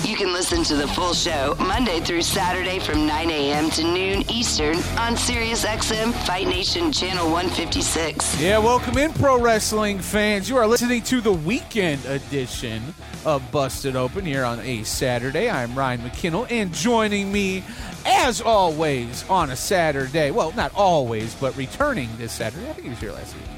You can listen to the full show Monday through Saturday from 9 a.m. to noon Eastern on SiriusXM Fight Nation Channel 156. Yeah, welcome in, pro wrestling fans. You are listening to the weekend edition of Busted Open here on a Saturday. I'm Ryan McKinnell, and joining me, as always, on a Saturday. Well, not always, but returning this Saturday. I think he was here last week.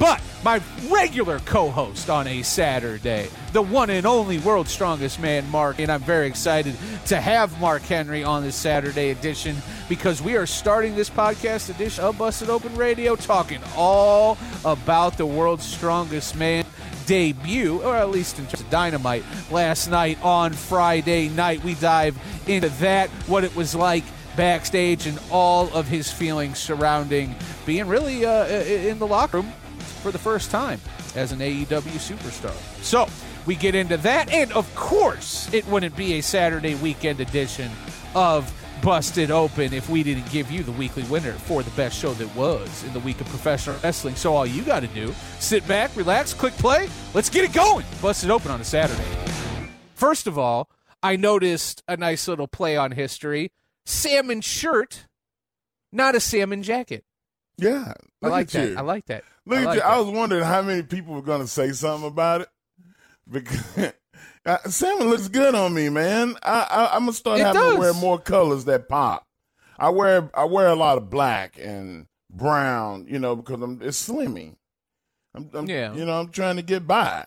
But my regular co host on a Saturday, the one and only world's strongest man, Mark. And I'm very excited to have Mark Henry on this Saturday edition because we are starting this podcast edition of Busted Open Radio talking all about the world's strongest man debut, or at least in terms of dynamite, last night on Friday night. We dive into that, what it was like backstage, and all of his feelings surrounding being really uh, in the locker room for the first time as an AEW superstar. So we get into that, and of course, it wouldn't be a Saturday weekend edition of Busted Open if we didn't give you the weekly winner for the best show that was in the week of professional wrestling. So all you got to do, sit back, relax, click play, let's get it going. Busted Open on a Saturday. First of all, I noticed a nice little play on history. Salmon shirt, not a salmon jacket. Yeah, I like that. You. I like that. Look I at like you. That. I was wondering how many people were going to say something about it because uh, salmon looks good on me, man. I, I am gonna start it having does. to wear more colors that pop. I wear I wear a lot of black and brown, you know, because I'm it's slimming. I'm, I'm yeah. you know I'm trying to get by,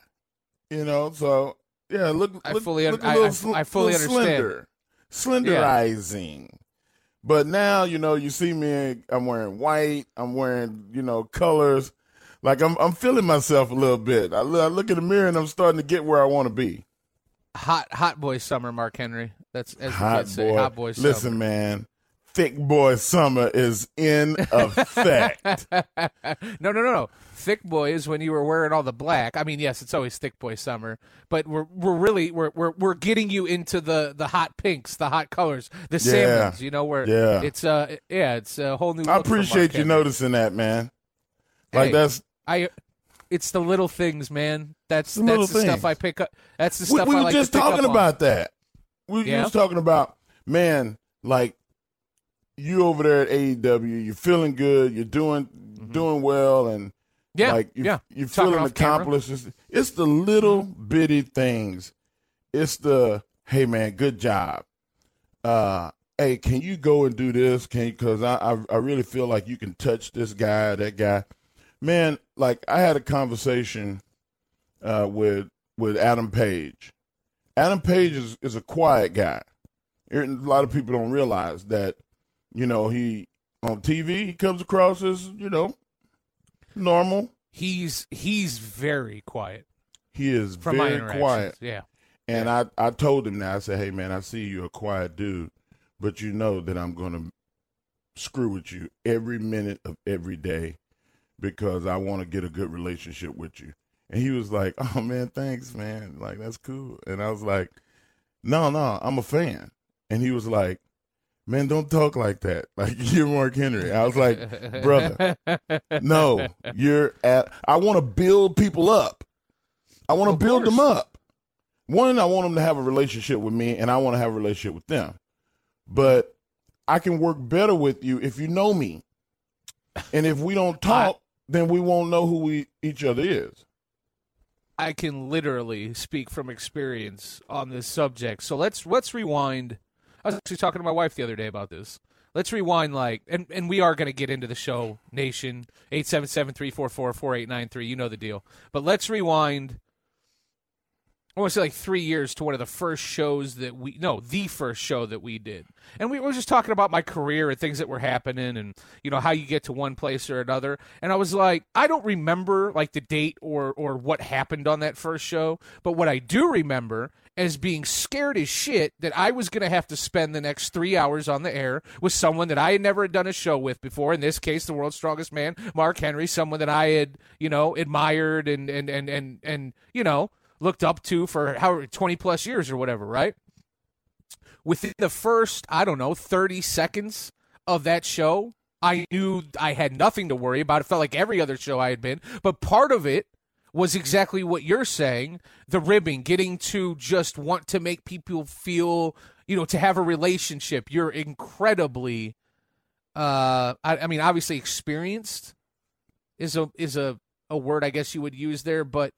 you know. So yeah, look. I look, fully look I, I, I, fully understand. Slender, slenderizing. Yeah. But now, you know, you see me, I'm wearing white, I'm wearing, you know, colors. Like I'm, I'm feeling myself a little bit. I, I look in the mirror and I'm starting to get where I want to be. Hot, hot boy summer, Mark Henry. That's as hot boy. Say, hot boy summer. Listen, man, thick boy summer is in effect. no, no, no, no. Thick boy is when you were wearing all the black. I mean, yes, it's always thick boy summer, but we're we're really we're we're, we're getting you into the the hot pinks, the hot colors, the salmons. You know where yeah. it's uh yeah, it's a whole new. I appreciate you noticing that, man. Like hey, that's I. It's the little things, man. That's the that's the things. stuff I pick up. That's the we, stuff we were like just talking about on. that. We yeah? were just talking about man, like you over there at AEW, you're feeling good, you're doing mm-hmm. doing well, and yeah, like you, yeah. you're feeling accomplished. It's, it's, the little bitty things. It's the hey man, good job. Uh, hey, can you go and do this? Can because I, I I really feel like you can touch this guy, that guy. Man, like I had a conversation uh, with with Adam Page. Adam Page is, is a quiet guy. A lot of people don't realize that. You know, he on TV he comes across as you know normal. He's he's very quiet. He is From very quiet. Yeah. And yeah. I I told him that I said, hey man, I see you're a quiet dude, but you know that I'm gonna screw with you every minute of every day because I want to get a good relationship with you. And he was like, "Oh man, thanks, man. Like that's cool." And I was like, "No, no, I'm a fan." And he was like, "Man, don't talk like that. Like you're Mark Henry." I was like, "Brother, no, you're at. I want to build people up. I want to build course. them up. One, I want them to have a relationship with me, and I want to have a relationship with them. But I can work better with you if you know me. And if we don't talk, then we won't know who we each other is." I can literally speak from experience on this subject. So let's let's rewind. I was actually talking to my wife the other day about this. Let's rewind like and, and we are going to get into the show nation 877-344-4893 you know the deal. But let's rewind I want to say like three years to one of the first shows that we no the first show that we did, and we were just talking about my career and things that were happening, and you know how you get to one place or another. And I was like, I don't remember like the date or or what happened on that first show, but what I do remember as being scared as shit that I was going to have to spend the next three hours on the air with someone that I had never done a show with before. In this case, the world's strongest man, Mark Henry, someone that I had, you know, admired and and and and and you know looked up to for how twenty plus years or whatever, right? Within the first, I don't know, thirty seconds of that show, I knew I had nothing to worry about. It felt like every other show I had been, but part of it was exactly what you're saying the ribbing, getting to just want to make people feel, you know, to have a relationship. You're incredibly, uh, I, I mean, obviously experienced is a is a, a word I guess you would use there, but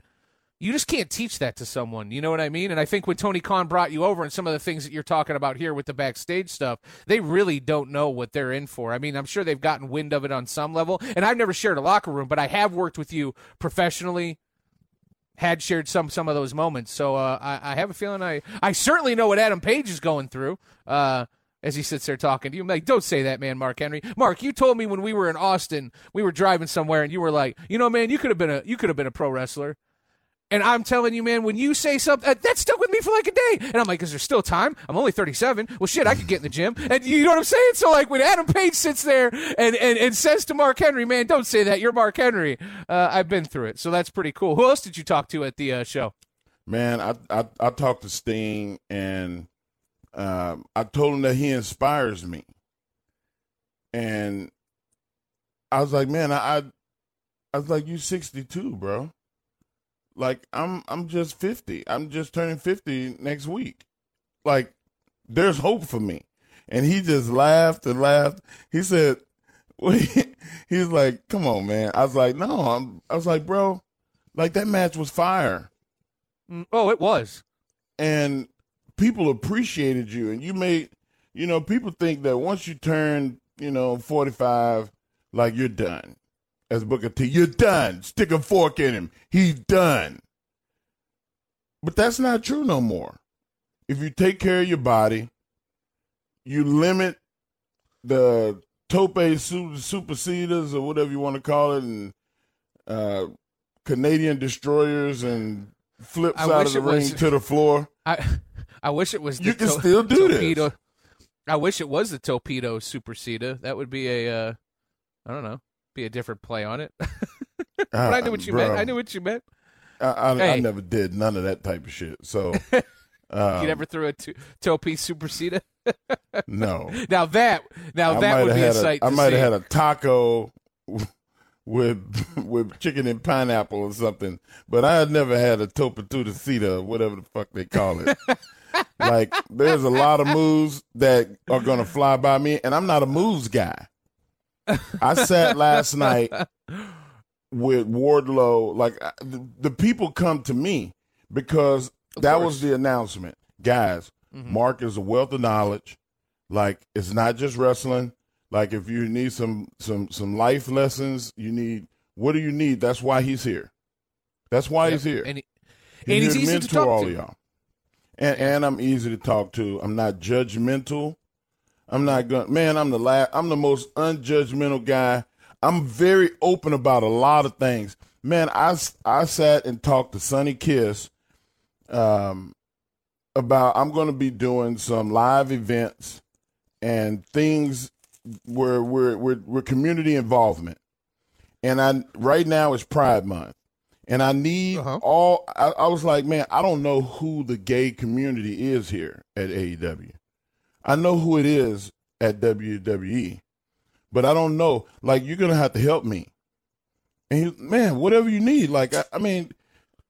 you just can't teach that to someone. You know what I mean? And I think when Tony Khan brought you over and some of the things that you're talking about here with the backstage stuff, they really don't know what they're in for. I mean, I'm sure they've gotten wind of it on some level. And I've never shared a locker room, but I have worked with you professionally had shared some some of those moments. So uh, I, I, have a feeling I I certainly know what Adam Page is going through. Uh, as he sits there talking to you, I'm like, don't say that, man, Mark Henry. Mark, you told me when we were in Austin, we were driving somewhere, and you were like, you know, man, you could have been a you could have been a pro wrestler. And I'm telling you, man, when you say something, uh, that stuck with me for like a day. And I'm like, is there still time? I'm only 37. Well, shit, I could get in the gym. And you know what I'm saying? So, like, when Adam Page sits there and, and, and says to Mark Henry, man, don't say that. You're Mark Henry. Uh, I've been through it. So that's pretty cool. Who else did you talk to at the uh, show? Man, I, I, I talked to Sting and um, I told him that he inspires me. And I was like, man, I, I, I was like, you 62, bro. Like I'm I'm just 50. I'm just turning 50 next week. Like there's hope for me. And he just laughed and laughed. He said he's like, "Come on, man." I was like, "No, I'm I was like, "Bro, like that match was fire." Mm, oh, it was. And people appreciated you and you made you know, people think that once you turn, you know, 45 like you're done as Booker T. You're done. Stick a fork in him. He's done. But that's not true no more. If you take care of your body, you limit the tope superseders or whatever you want to call it, and uh, Canadian destroyers and flips I out of the ring was, to the floor. I I wish it was. you can to- still do torpedo. this. I wish it was the torpedo superseder. That would be a, uh, I don't know, be a different play on it. but uh, I knew what you bro, meant. I knew what you meant. I, I, hey. I, never did none of that type of shit. So um, you never threw a two, toe piece superseda? no. Now that now I that would be a sight. A, I might have had a taco with with chicken and pineapple or something, but I had never had a topatuda or whatever the fuck they call it. like there's a lot of moves that are gonna fly by me, and I'm not a moves guy. I sat last night with Wardlow. Like the, the, people come to me because of that course. was the announcement, guys. Mm-hmm. Mark is a wealth of knowledge. Like it's not just wrestling. Like if you need some some some life lessons, you need what do you need? That's why he's here. That's why he's here. And, he, and he's, he's easy to talk all to. y'all. And and I'm easy to talk to. I'm not judgmental. I'm not going. to Man, I'm the last. I'm the most unjudgmental guy. I'm very open about a lot of things. Man, I I sat and talked to Sonny Kiss um, about I'm going to be doing some live events and things where we're we're, we're community involvement. And I right now is Pride Month, and I need uh-huh. all. I, I was like, man, I don't know who the gay community is here at AEW. I know who it is at WWE, but I don't know. Like, you're gonna have to help me. And he, man, whatever you need. Like, I, I mean,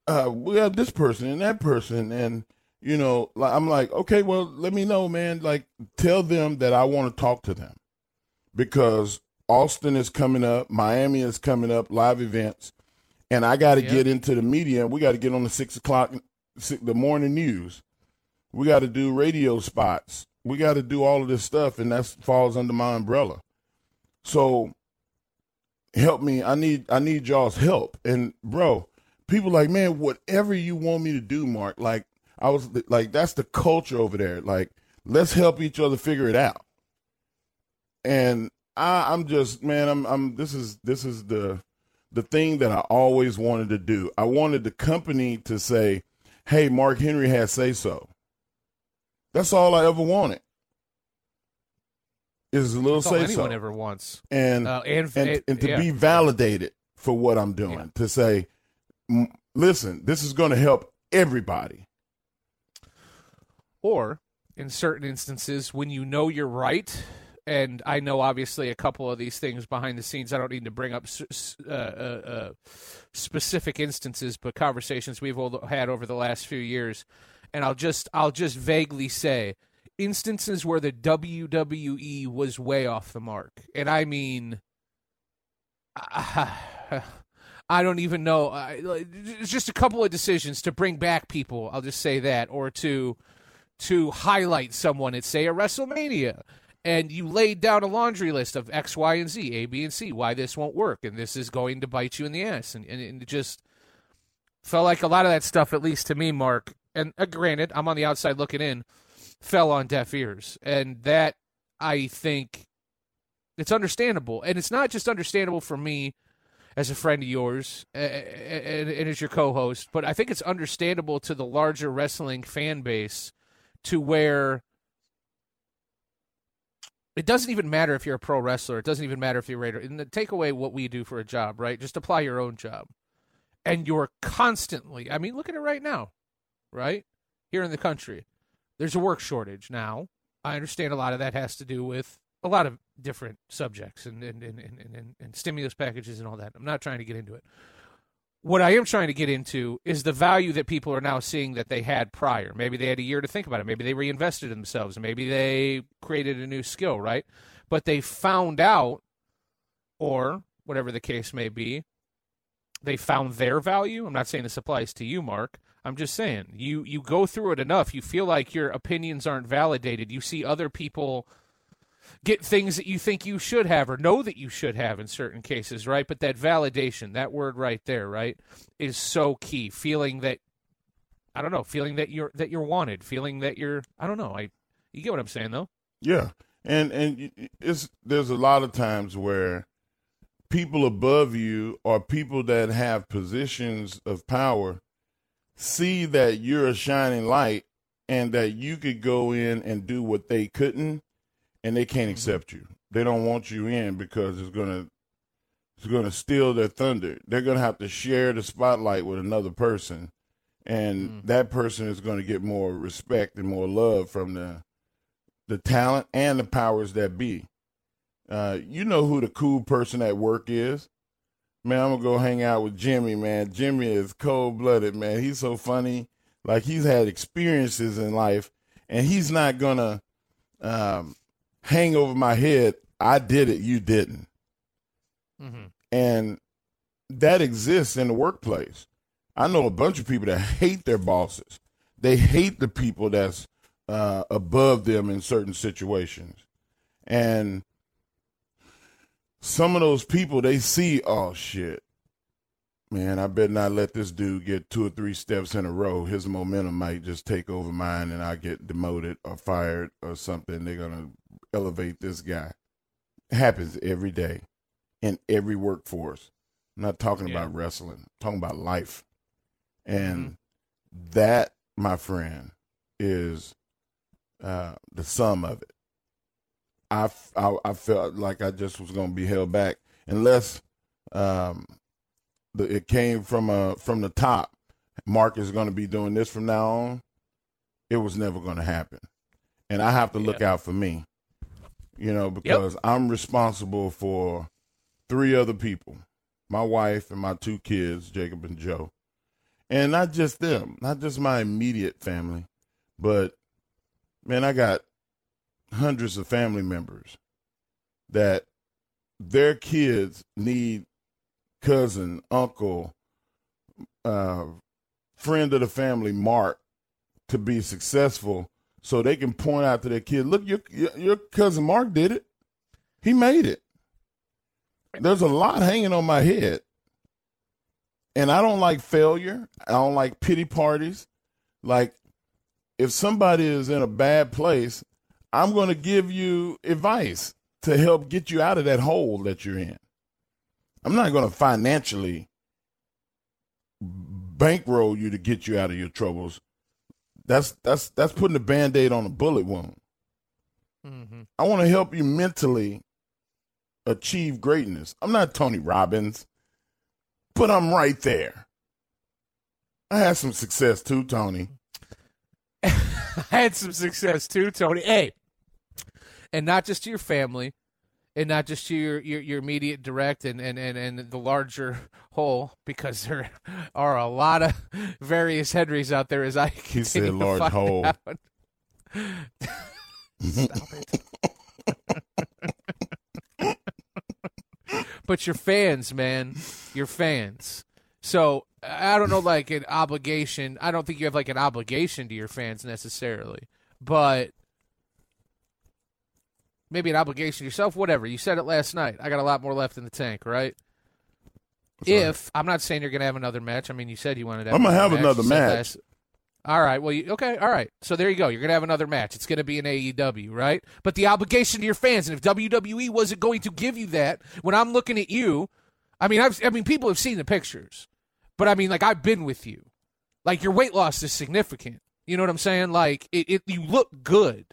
uh, we have this person and that person, and you know, like, I'm like, okay, well, let me know, man. Like, tell them that I want to talk to them because Austin is coming up, Miami is coming up, live events, and I got to yep. get into the media. We got to get on the six o'clock, six, the morning news. We got to do radio spots we got to do all of this stuff, and that falls under my umbrella. So help me. I need I need y'all's help. And bro, people like, man, whatever you want me to do, Mark. Like I was like, that's the culture over there. Like, let's help each other figure it out. And I, I'm just, man, I'm I'm this is this is the the thing that I always wanted to do. I wanted the company to say, hey, Mark Henry has say so. That's all I ever wanted. Is a little That's all anyone so, ever wants. and Uh, and and, it- and to yeah. be validated for what I'm doing. Yeah. To say, listen, this is going to help everybody. Or in certain instances, when you know you're right, and I know obviously a couple of these things behind the scenes, I don't need to bring up uh, uh, uh, specific instances, but conversations we've all had over the last few years, and I'll just I'll just vaguely say instances where the WWE was way off the mark, and I mean. I don't even know. I- just a couple of decisions to bring back people. I'll just say that, or to to highlight someone at say a WrestleMania, and you laid down a laundry list of X, Y, and Z, A, B, and C, why this won't work, and this is going to bite you in the ass, and, and, and it just felt like a lot of that stuff, at least to me, Mark. And uh, granted, I'm on the outside looking in, fell on deaf ears, and that I think it's understandable, and it's not just understandable for me as a friend of yours and, and as your co-host, but I think it's understandable to the larger wrestling fan base to where it doesn't even matter if you're a pro wrestler. It doesn't even matter if you're a. And take away what we do for a job, right? Just apply your own job. And you're constantly, I mean, look at it right now, right? Here in the country. There's a work shortage now. I understand a lot of that has to do with a lot of different subjects and, and, and, and, and, and stimulus packages and all that. I'm not trying to get into it. What I am trying to get into is the value that people are now seeing that they had prior. Maybe they had a year to think about it. Maybe they reinvested in themselves. Maybe they created a new skill, right? But they found out, or whatever the case may be, they found their value. I'm not saying this applies to you, Mark. I'm just saying you you go through it enough, you feel like your opinions aren't validated. You see other people get things that you think you should have or know that you should have in certain cases, right? But that validation, that word right there, right, is so key. Feeling that I don't know, feeling that you're that you're wanted, feeling that you're I don't know. I you get what I'm saying though? Yeah, and and it's there's a lot of times where people above you or people that have positions of power see that you're a shining light and that you could go in and do what they couldn't and they can't accept you. They don't want you in because it's going to it's going to steal their thunder. They're going to have to share the spotlight with another person and that person is going to get more respect and more love from the the talent and the powers that be. Uh, you know who the cool person at work is. Man, I'm gonna go hang out with Jimmy, man. Jimmy is cold blooded, man. He's so funny. Like he's had experiences in life, and he's not gonna um, hang over my head. I did it, you didn't. Mm-hmm. And that exists in the workplace. I know a bunch of people that hate their bosses. They hate the people that's uh, above them in certain situations. And some of those people, they see, oh shit, man, I better not let this dude get two or three steps in a row. His momentum might just take over mine and I get demoted or fired or something. They're going to elevate this guy. It happens every day in every workforce. I'm not talking Yeah. about wrestling, I'm talking about life. And that, my friend, is uh, the sum of it. I, I, I felt like I just was going to be held back unless um, the, it came from a from the top. Mark is going to be doing this from now on. It was never going to happen, and I have to look out for me. You know, because I'm responsible for three other people: my wife and my two kids, Jacob and Joe, and not just them, not just my immediate family, but man, I got hundreds of family members that their kids need cousin, uncle, uh, friend of the family, Mark, to be successful, so they can point out to their kid, look, your your, your cousin Mark did it. He made it. There's a lot hanging on my head. And I don't like failure. I don't like pity parties. Like, if somebody is in a bad place, I'm going to give you advice to help get you out of that hole that you're in. I'm not going to financially bankroll you to get you out of your troubles. That's that's that's putting a band-aid on a bullet wound. Mm-hmm. I want to help you mentally achieve greatness. I'm not Tony Robbins, but I'm right there. I had some success too, Tony. I had some success too, Tony. Hey, and not just to your family, and not just to your, your, your immediate direct and, and, and, and the larger whole, because there are a lot of various Henrys out there. As I He said continue to large hole. Stop it. but your fans, man, your fans. So I don't know, like an obligation. I don't think you have like an obligation to your fans necessarily, but maybe an obligation to yourself. Whatever. You said it last night. I got a lot more left in the tank, right? if I'm not saying you're going to have another match. I mean, you said you wanted to. Have I'm gonna have match. another match. last- all right. Well, you, okay. All right. So there you go. You're going to have another match. It's going to be an AEW, right? But the obligation to your fans, and if WWE wasn't going to give you that, when I'm looking at you, I mean, I've, I mean, people have seen the pictures, but I mean, like I've been with you. Like your weight loss is significant. You know what I'm saying? Like it, it you look good.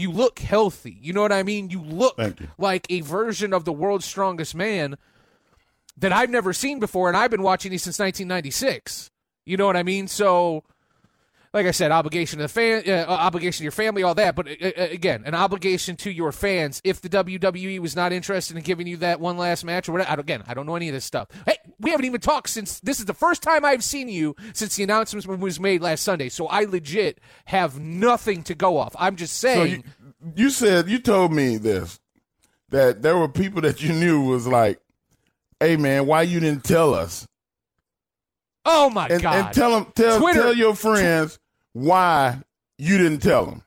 You look healthy. You know what I mean? You look you. like a version of the world's strongest man that I've never seen before, and I've been watching these since 1996. You know what I mean? So, like I said, obligation to the fan, uh, obligation to your family, all that. But uh, uh, again, an obligation to your fans. If the WWE was not interested in giving you that one last match or whatever, I again, I don't know any of this stuff. Hey, we haven't even talked since this is the first time I've seen you since the announcement was made last Sunday. So I legit have nothing to go off. I'm just So saying. you, you said you told me this that there were people that you knew was like, "Hey man, why you didn't tell us?" Oh my And, god! and tell them, tell Twitter- tell your friends why you didn't tell them.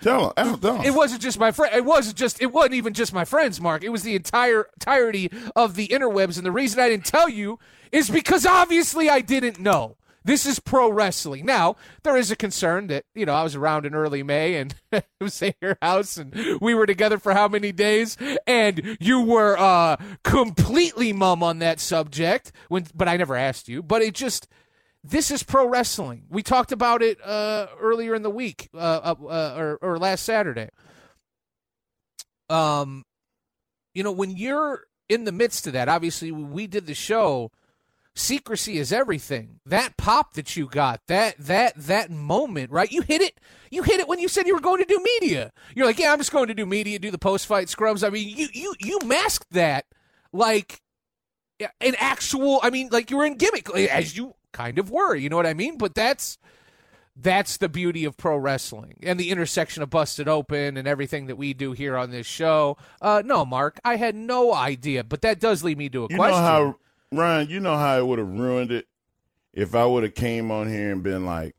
tell them. Tell 'em. It wasn't just my friend. It wasn't just. It wasn't even just my friends, Mark. It was the entire entirety of the interwebs. And the reason I didn't tell you is because obviously I didn't know. This is pro wrestling. Now there is a concern that you know I was around in early May and it was at your house and we were together for how many days and you were uh completely mum on that subject when but I never asked you. But it just this is pro wrestling. We talked about it uh, earlier in the week, uh, uh, uh, or, or last Saturday. Um, you know, when you're in the midst of that, obviously, we did the show, secrecy is everything. That pop that you got, that that that moment, right? You hit it. You hit it when you said you were going to do media. You're like, yeah, I'm just going to do media, do the post fight scrubs. I mean, you you you masked that like an actual i mean like you were in gimmick as you kind of were you know what i mean but that's that's the beauty of pro wrestling and the intersection of busted open and everything that we do here on this show uh no mark i had no idea but that does lead me to a you question know how Ryan, you know how it would have ruined it if I would have came on here and been like,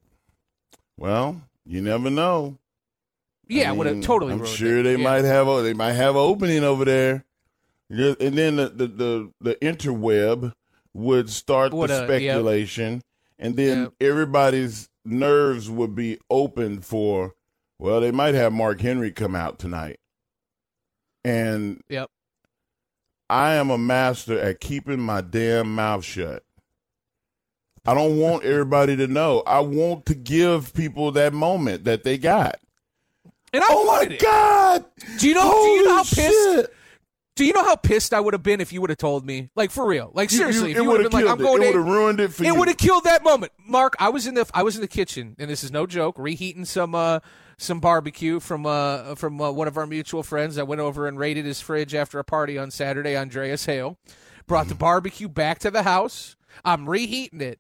"Well, you never know." yeah I would have totally I'm ruined sure it. they Yeah. might have a they might have an opening over there, and then the the the, the interweb would start Would, the uh, yep. speculation, and then Yep. everybody's nerves would be open for. Well, they might have Mark Henry come out tonight, and Yep. I am a master at keeping my damn mouth shut. I don't want everybody to know. I want to give people that moment that they got. and i Oh my it god! do you know do you know how pissed shit. do you know how pissed i would have been if you would have told me like for real like seriously you, if you would have been like i'm it. going It would have ruined it for it you. would have killed that moment. Mark, I was in the I was in the kitchen, and this is no joke, reheating some uh some barbecue from uh from uh, one of our mutual friends. I went over and raided his fridge after a party on Saturday. Andreas Hale brought the barbecue back to the house. I'm reheating it,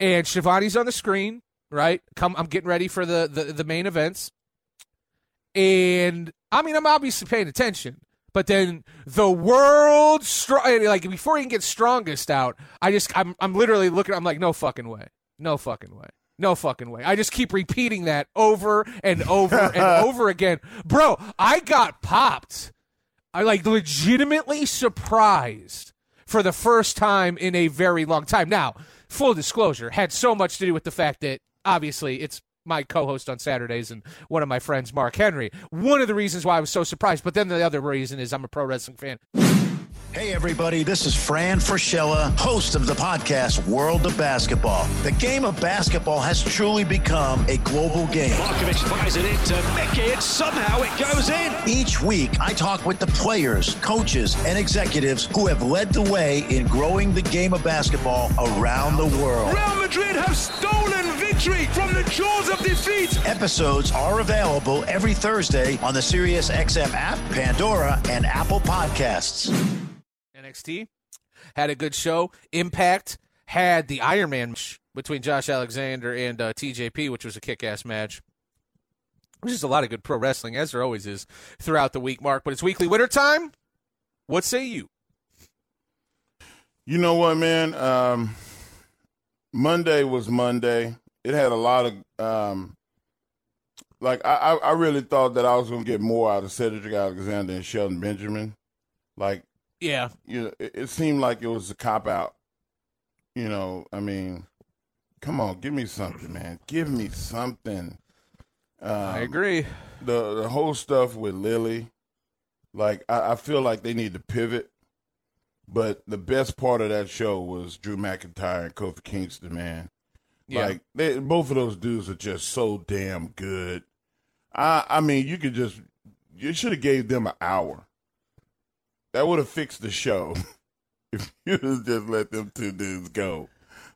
and Schiavone's on the screen. Right, come. I'm getting ready for the the, the main events, and I mean I'm obviously paying attention. But then the world strong, like before he can get strongest out, I just I'm I'm literally looking. I'm like, no fucking way, no fucking way, no fucking way. I just keep repeating that over and over and over again, bro. I got popped. I like legitimately surprised for the first time in a very long time. Now, full disclosure, had so much to do with the fact that obviously it's my co-host on Saturdays and one of my friends, Mark Henry. One of the reasons why I was so surprised, but then the other reason is I'm a pro wrestling fan. Hey, everybody, this is Fran Fraschilla, host of the podcast World of Basketball. The game of basketball has truly become a global game. Markovic fires it into Mickey, and somehow it goes in. Each week, I talk with the players, coaches, and executives who have led the way in growing the game of basketball around the world. Real Madrid have stolen victory from the jaws of defeat. Episodes are available every Thursday on the SiriusXM app, Pandora, and Apple Podcasts. NXT had a good show. Impact had the Iron Man between Josh Alexander and uh, TJP, which was a kick-ass match. There's just a lot of good pro wrestling, as there always is throughout the week, Mark. But it's weekly winter time. What say you? You know what, man? Um, Monday was Monday. It had a lot of um, like I, I really thought that I was gonna get more out of Cedric Alexander and Shelton Benjamin. Like Yeah, you know, it, it seemed like it was a cop out. You know, I mean, come on, give me something, man. Give me something. Um, I agree. The the whole stuff with Lily, like I, I feel like they need to pivot. But the best part of that show was Drew McIntyre and Kofi Kingston, man. Yeah. Like they, both of those dudes are just so damn good. I I mean, you could just you should have gave them an hour. That would have fixed the show if you just let them two dudes go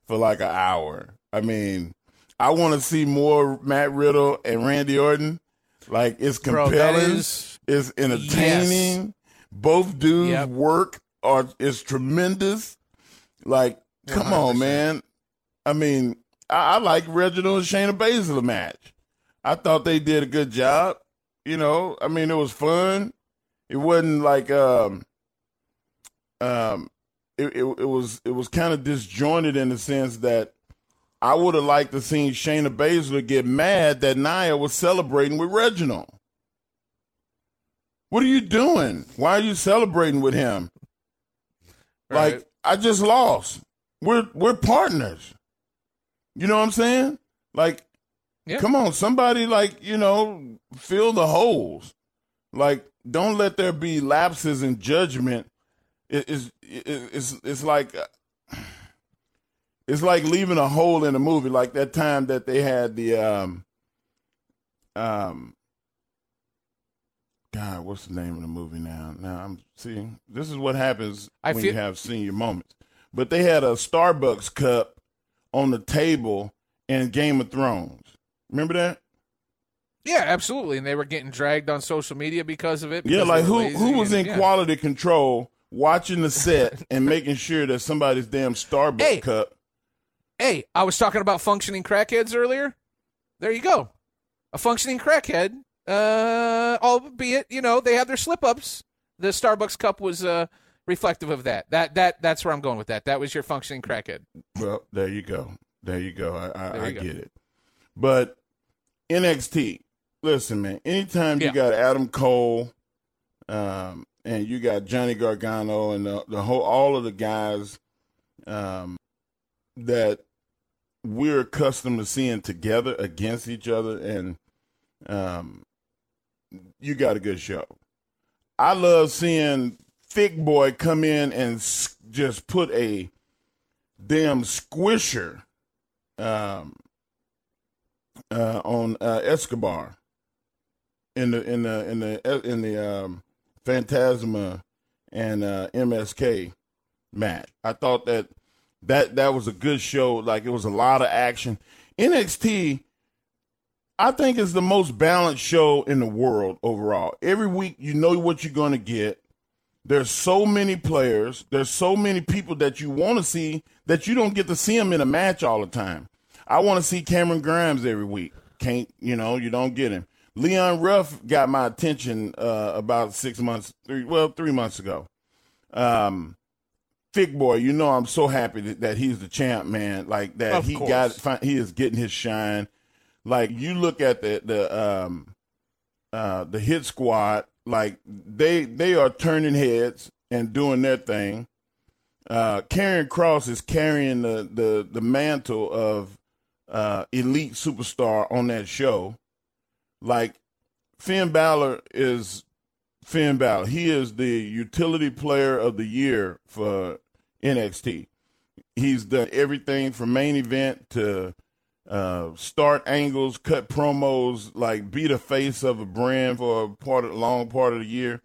for like an hour. I mean, I want to see more Matt Riddle and Randy Orton. Like it's Bro, compelling, is- it's entertaining. Both dudes Yep. work are is tremendous. Like, come on, 100%. man. I mean, I, I like Reginald and Shayna Baszler match. I thought they did a good job. You know, I mean, it was fun. It wasn't like um um it it, it was it was kind of disjointed in the sense that I would have liked to seen Shayna Baszler get mad that Nia was celebrating with Reginald. What are you doing? Why are you celebrating with him? Right. Like I just lost. We're we're partners. You know what I'm saying? Like, Yeah. come on, somebody like you know fill the holes. Like, don't let there be lapses in judgment. It is it, it's it's like it's like leaving a hole in a movie. Like that time that they had the um um. God, what's the name of the movie now? Now I'm see. This is what happens I when feel- you have senior moments. But they had a Starbucks cup on the table in Game of Thrones. Remember that? Yeah, absolutely. And they were getting dragged on social media because of it. Yeah, like who who was in yeah. quality control watching the set and making sure that somebody's damn Starbucks Hey. cup. Hey, I was talking about functioning crackheads earlier. There you go. A functioning crackhead, uh, albeit, you know, they have their slip ups. The Starbucks cup was uh, reflective of that. That that that's where I'm going with that. That was your functioning crackhead. Well, there you go. There you go. I, I, I go. get it. But NXT, listen, man. Anytime Yeah. you got Adam Cole, um, and you got Johnny Gargano and the, the whole all of the guys um, that we're accustomed to seeing together against each other, and um, you got a good show. I love seeing Thick Boy come in and just put a damn squisher um, uh, on uh, Escobar in the in the in the in the um, Fantasma and uh, MSK match. I thought that that that was a good show. Like it was a lot of action. NXT, I think, is the most balanced show in the world overall. Every week, you know what you're going to get. There's so many players. There's so many people that you want to see that you don't get to see them in a match all the time. I want to see Cameron Grimes every week. Can't you know? You don't get him. Leon Ruff got my attention uh, about six months, three well, three months ago. Um, Thick boy, you know I'm so happy that, that he's the champ, man. Like that Of he course. got he is getting his shine. Like you look at the the um uh the hit squad, like they they are turning heads and doing their thing. Uh Karrion Kross is carrying the the the mantle of uh elite superstar on that show. Like Finn Balor is Finn Balor. He is the utility player of the year for NXT. He's done everything from main event to uh, start angles, cut promos, like be the face of a brand for a part of, long part of the year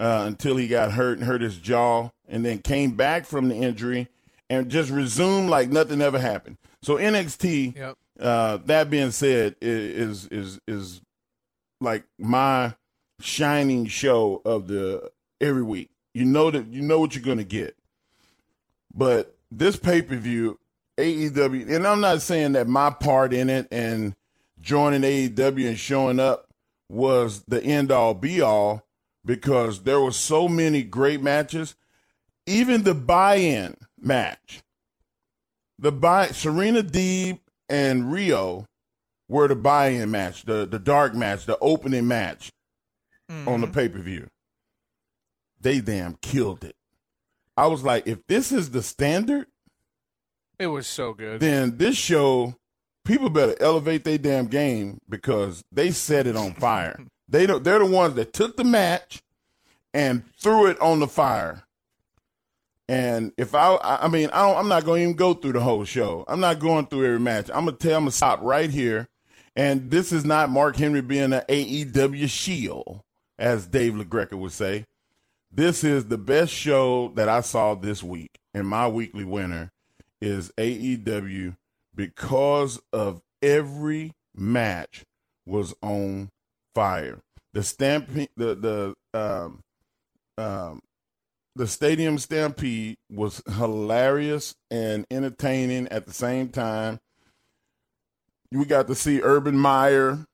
uh, until he got hurt and hurt his jaw, and then came back from the injury and just resumed like nothing ever happened. So NXT. Yep. Uh, that being said, is is is like my shining show of the every week. You know that you know what you're gonna get. But this pay per view, AEW, and I'm not saying that my part in it and joining AEW and showing up was the end all be all because there were so many great matches. Even the buy in match, the buy Serena Deeb and Riho were the buy in match, the, the dark match, the opening match mm-hmm. on the pay per view. They damn killed it. I was like, if this is the standard, it was so good. Then this show, people better elevate their damn game because they set it on fire. they they're the ones that took the match and threw it on the fire. And if I, I mean, I don't, I'm not going to even go through the whole show. I'm not going through every match. I'm gonna tell. I'm gonna stop right here. And this is not Mark Henry being an AEW shield, as Dave LaGreca would say. This is the best show that I saw this week, and my weekly winner is AEW because of every match was on fire. The stampede, the the um, um, the stadium stampede was hilarious and entertaining at the same time. We got to see Urban Meyer.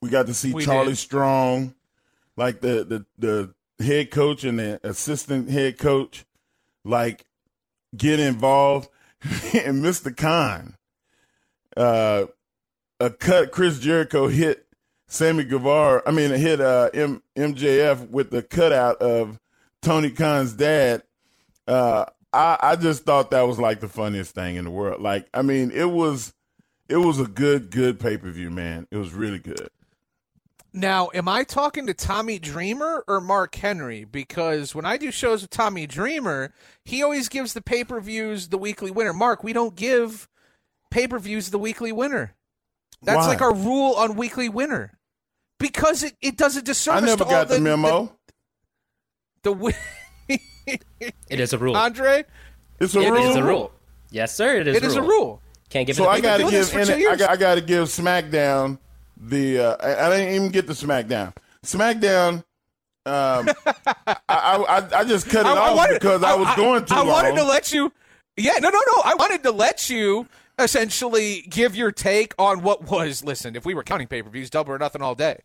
We got to see we Charlie did. Strong, like the, the the head coach and the assistant head coach, like get involved. and Mr. Khan, uh, a cut. Chris Jericho hit Sammy Guevara. I mean, hit uh, M- MJF with the cutout of Tony Khan's dad, uh, I, I just thought that was like the funniest thing in the world. Like, I mean, it was it was a good, good pay per view, man. It was really good. Now, am I talking to Tommy Dreamer or Mark Henry? Because when I do shows with Tommy Dreamer, he always gives the pay per views the weekly winner. Mark, we don't give pay per views the weekly winner. That's Why? like our rule on weekly winner. Because it, it does a disservice. I never got the, the memo. The, the it is a rule, Andre. It's a it rule. It is a rule. Yes, sir. It is. It a is rule. a rule. Can't give. So I got to give. I got, I got to give SmackDown the. Uh, I, I, didn't even get the SmackDown. SmackDown. Um, I, I, I just cut it I, off wanted, because I, was going too I long. wanted to let you. Yeah, no, no, no. I wanted to let you essentially give your take on what was. Listen, if we were counting pay per views, double or nothing all day.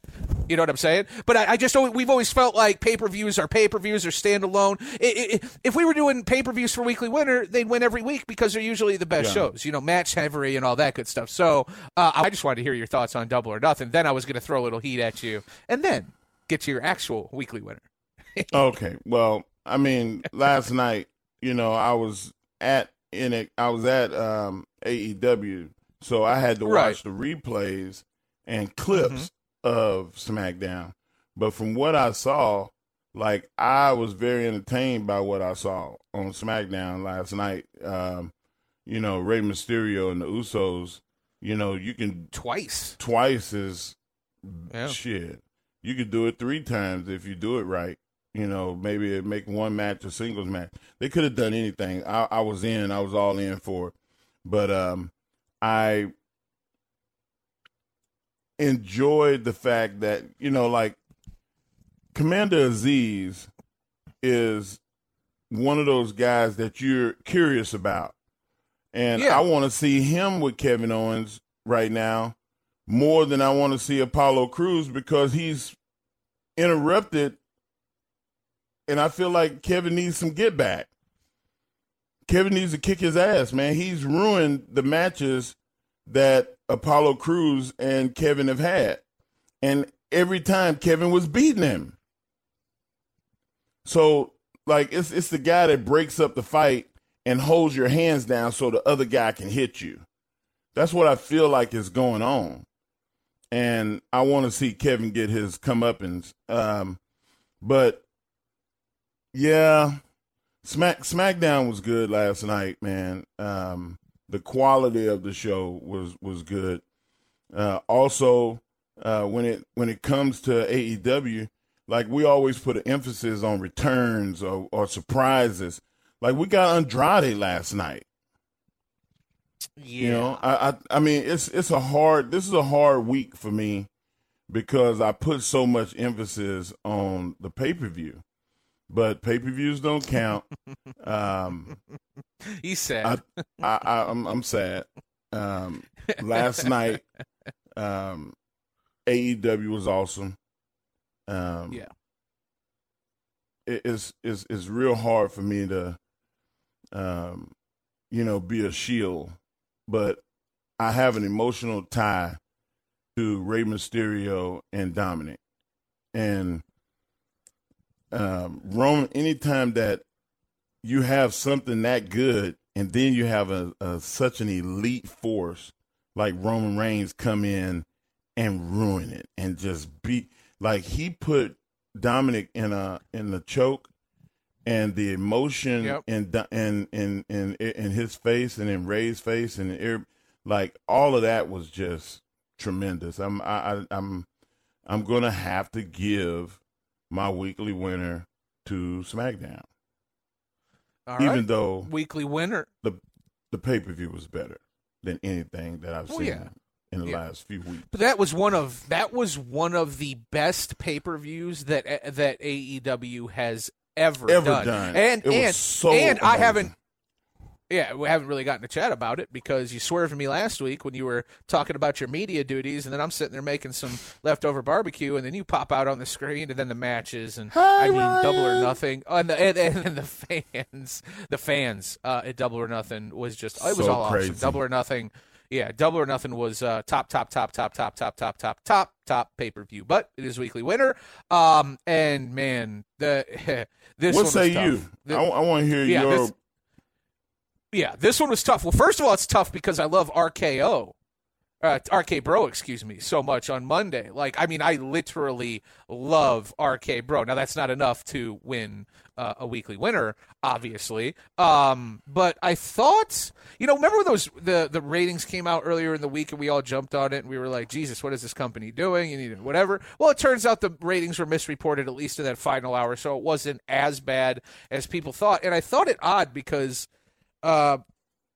You know what I'm saying? But I, I just we've always felt like pay per views are pay per views or standalone. It, it, if we were doing pay per views for Weekly Winner, they'd win every week because they're usually the best yeah. shows. You know, match heavy and all that good stuff. So uh, I just wanted to hear your thoughts on Double or Nothing. Then I was going to throw a little heat at you, and then get to your actual Weekly Winner. okay. Well, I mean, last night, you know, I was at in it. I was at um, AEW, so I had to watch right. the replays and clips mm-hmm of SmackDown. But from what I saw, like I was very entertained by what I saw on SmackDown last night. Um, you know, Rey Mysterio and the Usos. You know, you can twice. Twice is yeah. shit. You could do it three times if you do it right. You know, maybe make one match a singles match. They could have done anything. I, I was in. I was all in for it. But um, I enjoyed the fact that you know, like Commander Azeez is one of those guys that you're curious about, and yeah. I want to see him with Kevin Owens right now more than I want to see Apollo Crews because he's interrupted, and I feel like Kevin needs some get back. Kevin needs to kick his ass, man. He's ruined the matches that Apollo Crews and Kevin have had. And every time Kevin was beating him. So like it's it's the guy that breaks up the fight and holds your hands down so the other guy can hit you. That's what I feel like is going on. And I want to see Kevin get his comeuppance. Um, But yeah, Smack SmackDown was good last night, man. Um, the quality of the show was was good. Uh, also, uh, when it when it comes to AEW, like we always put an emphasis on returns or, or surprises. Like we got Andrade last night. Yeah. You know, I, I I mean it's it's a hard this is a hard week for me because I put so much emphasis on the pay per view. But pay per views don't count. um He's sad. I, I, I I'm I'm sad. Um last night um AEW was awesome. Um Yeah. It, it's it's it's real hard for me to um you know be a shield, but I have an emotional tie to Rey Mysterio and Dominic. And um Roman anytime that you have something that good and then you have a, a such an elite force like Roman Reigns come in and ruin it and just beat like he put Dominic in a in the choke and the emotion Yep. in Do- in in in his face and in Rey's face and in like all of that was just tremendous. I'm I, I I'm I'm gonna have to give my weekly winner to SmackDown, All even right. though Weekly winner. the the pay per view was better than anything that I've Oh, seen yeah. in the Yeah. last few weeks. But that was one of that was one of the best pay per views that that AEW has ever, Ever done. done. And It was and so and I haven't. Yeah, we haven't really gotten to chat about it because you swerved me last week when you were talking about your media duties, and then I'm sitting there making some leftover barbecue, and then you pop out on the screen, and then the matches, and I mean double or nothing, oh, and the and, and the fans, the fans uh, at double or nothing was just it was So all crazy. awesome. Double or nothing, yeah, double or nothing was uh, top, top, top, top, top, top, top, top, top, top pay per view, but it is weekly winner. Um, and man, the this what one say was tough. you? The- I, I want to hear Yeah, your. this- yeah, this one was tough. Well, first of all, it's tough because I love RKO, uh, RK Bro, excuse me, so much on Monday. Like, I mean, I literally love RK Bro. Now, that's not enough to win uh, a weekly winner, obviously. Um, but I thought, you know, remember when those the the ratings came out earlier in the week and we all jumped on it and we were like, Jesus, what is this company doing? You need whatever. Well, it turns out the ratings were misreported at least in that final hour, so it wasn't as bad as people thought. And I thought it odd because uh,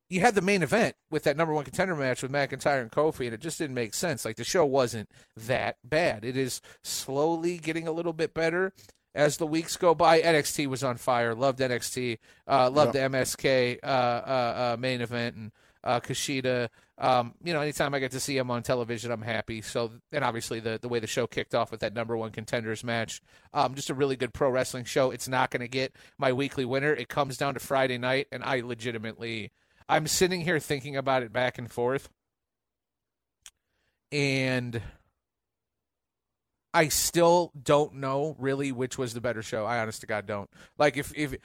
you had the main event with that number one contender match with McIntyre and Kofi, and it just didn't make sense. Like the show wasn't that bad. It is slowly getting a little bit better as the weeks go by. NXT was on fire. Loved NXT. Uh, loved the MSK uh, uh, uh, main event and uh, Kushida. Um, you know, anytime I get to see him on television, I'm happy. So, and obviously the the way the show kicked off with that number one contenders match, um, just a really good pro wrestling show. It's not going to get my weekly winner. It comes down to Friday night, and I legitimately, I'm sitting here thinking about it back and forth, and I still don't know really which was the better show. I honest to God don't. Like if if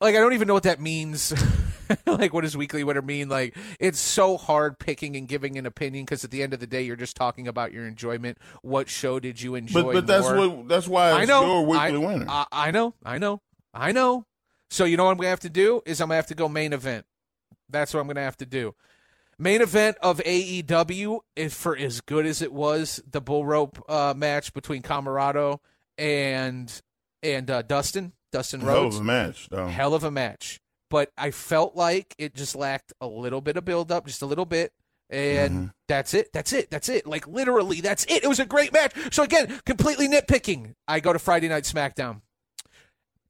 like I don't even know what that means. like what does weekly winner mean? Like it's so hard picking and giving an opinion because at the end of the day you're just talking about your enjoyment. What show did you enjoy? but but that's what that's why I know. your weekly I, winner. I, I know. I know. I know. So you know what I'm gonna have to do is I'm gonna have to go main event. That's what I'm gonna have to do. Main event of AEW is for as good as it was the bull rope uh, match between Comoroto and and uh, Dustin Dustin Hell Rhodes. of a match, though. Hell of a match, but I felt like it just lacked a little bit of build up, just a little bit. And mm-hmm. that's it. That's it. That's it. Like literally, that's it. It was a great match. So again, completely nitpicking. I go to Friday Night SmackDown,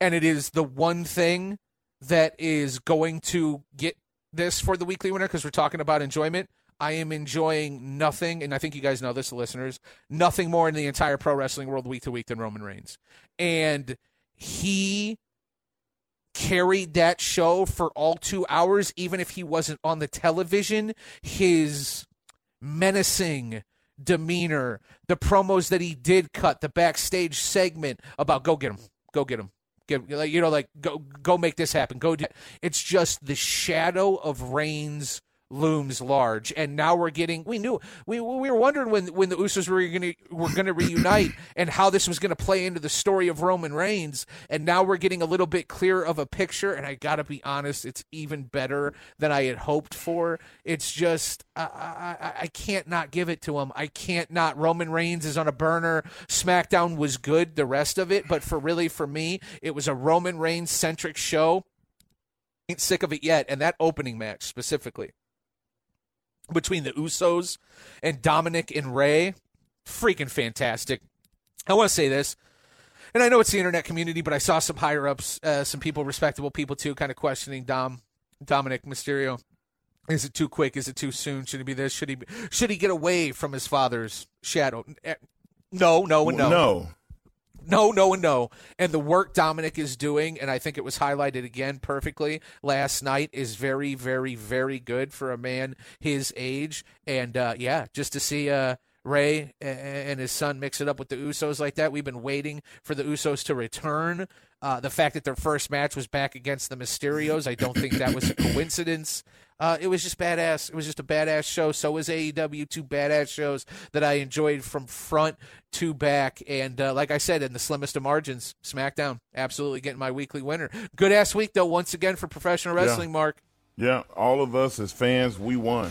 and it is the one thing that is going to get this for the weekly winner because we're talking about enjoyment. I am enjoying nothing, and I think you guys know this, listeners, nothing more in the entire pro wrestling world week to week than Roman Reigns. And he carried that show for all two hours, even if he wasn't on the television. His menacing demeanor, the promos that he did cut, the backstage segment about go get him, go get him. Get, you know, like go go make this happen. Go do. It's just the shadow of Reigns looms large, and now we're getting. We knew we we were wondering when when the Usos were going to were going to reunite and how this was going to play into the story of Roman Reigns, and now we're getting a little bit clearer of a picture. And I got to be honest, it's even better than I had hoped for. It's just I, I I can't not give it to him. I can't not. Roman Reigns is on a burner. SmackDown was good, the rest of it, but for really for me, it was a Roman Reigns centric show. Ain't sick of it yet, and that opening match specifically between the Usos and Dominic and Rey, freaking fantastic. I want to say this, and I know it's the internet community, but I saw some higher ups, uh, some people, respectable people too, kind of questioning Dom, Dominic Mysterio. Is it too quick? Is it too soon? Should he be this? Should he? Be, should he get away from his father's shadow? Eh, No, no, no. No. No, no, and no. And the work Dominic is doing, and I think it was highlighted again perfectly last night, is very, very, very good for a man his age. And uh, yeah, just to see uh, Rey and his son mix it up with the Usos like that, we've been waiting for the Usos to return. Uh, the fact that their first match was back against the Mysterios, I don't think that was a coincidence. Uh, it was just badass. It was just a badass show. So was AEW, two badass shows that I enjoyed from front to back. And uh, like I said, in the slimmest of margins, SmackDown absolutely getting my weekly winner. Good ass week though, once again for professional wrestling. Mark. Yeah, all of us as fans, we won.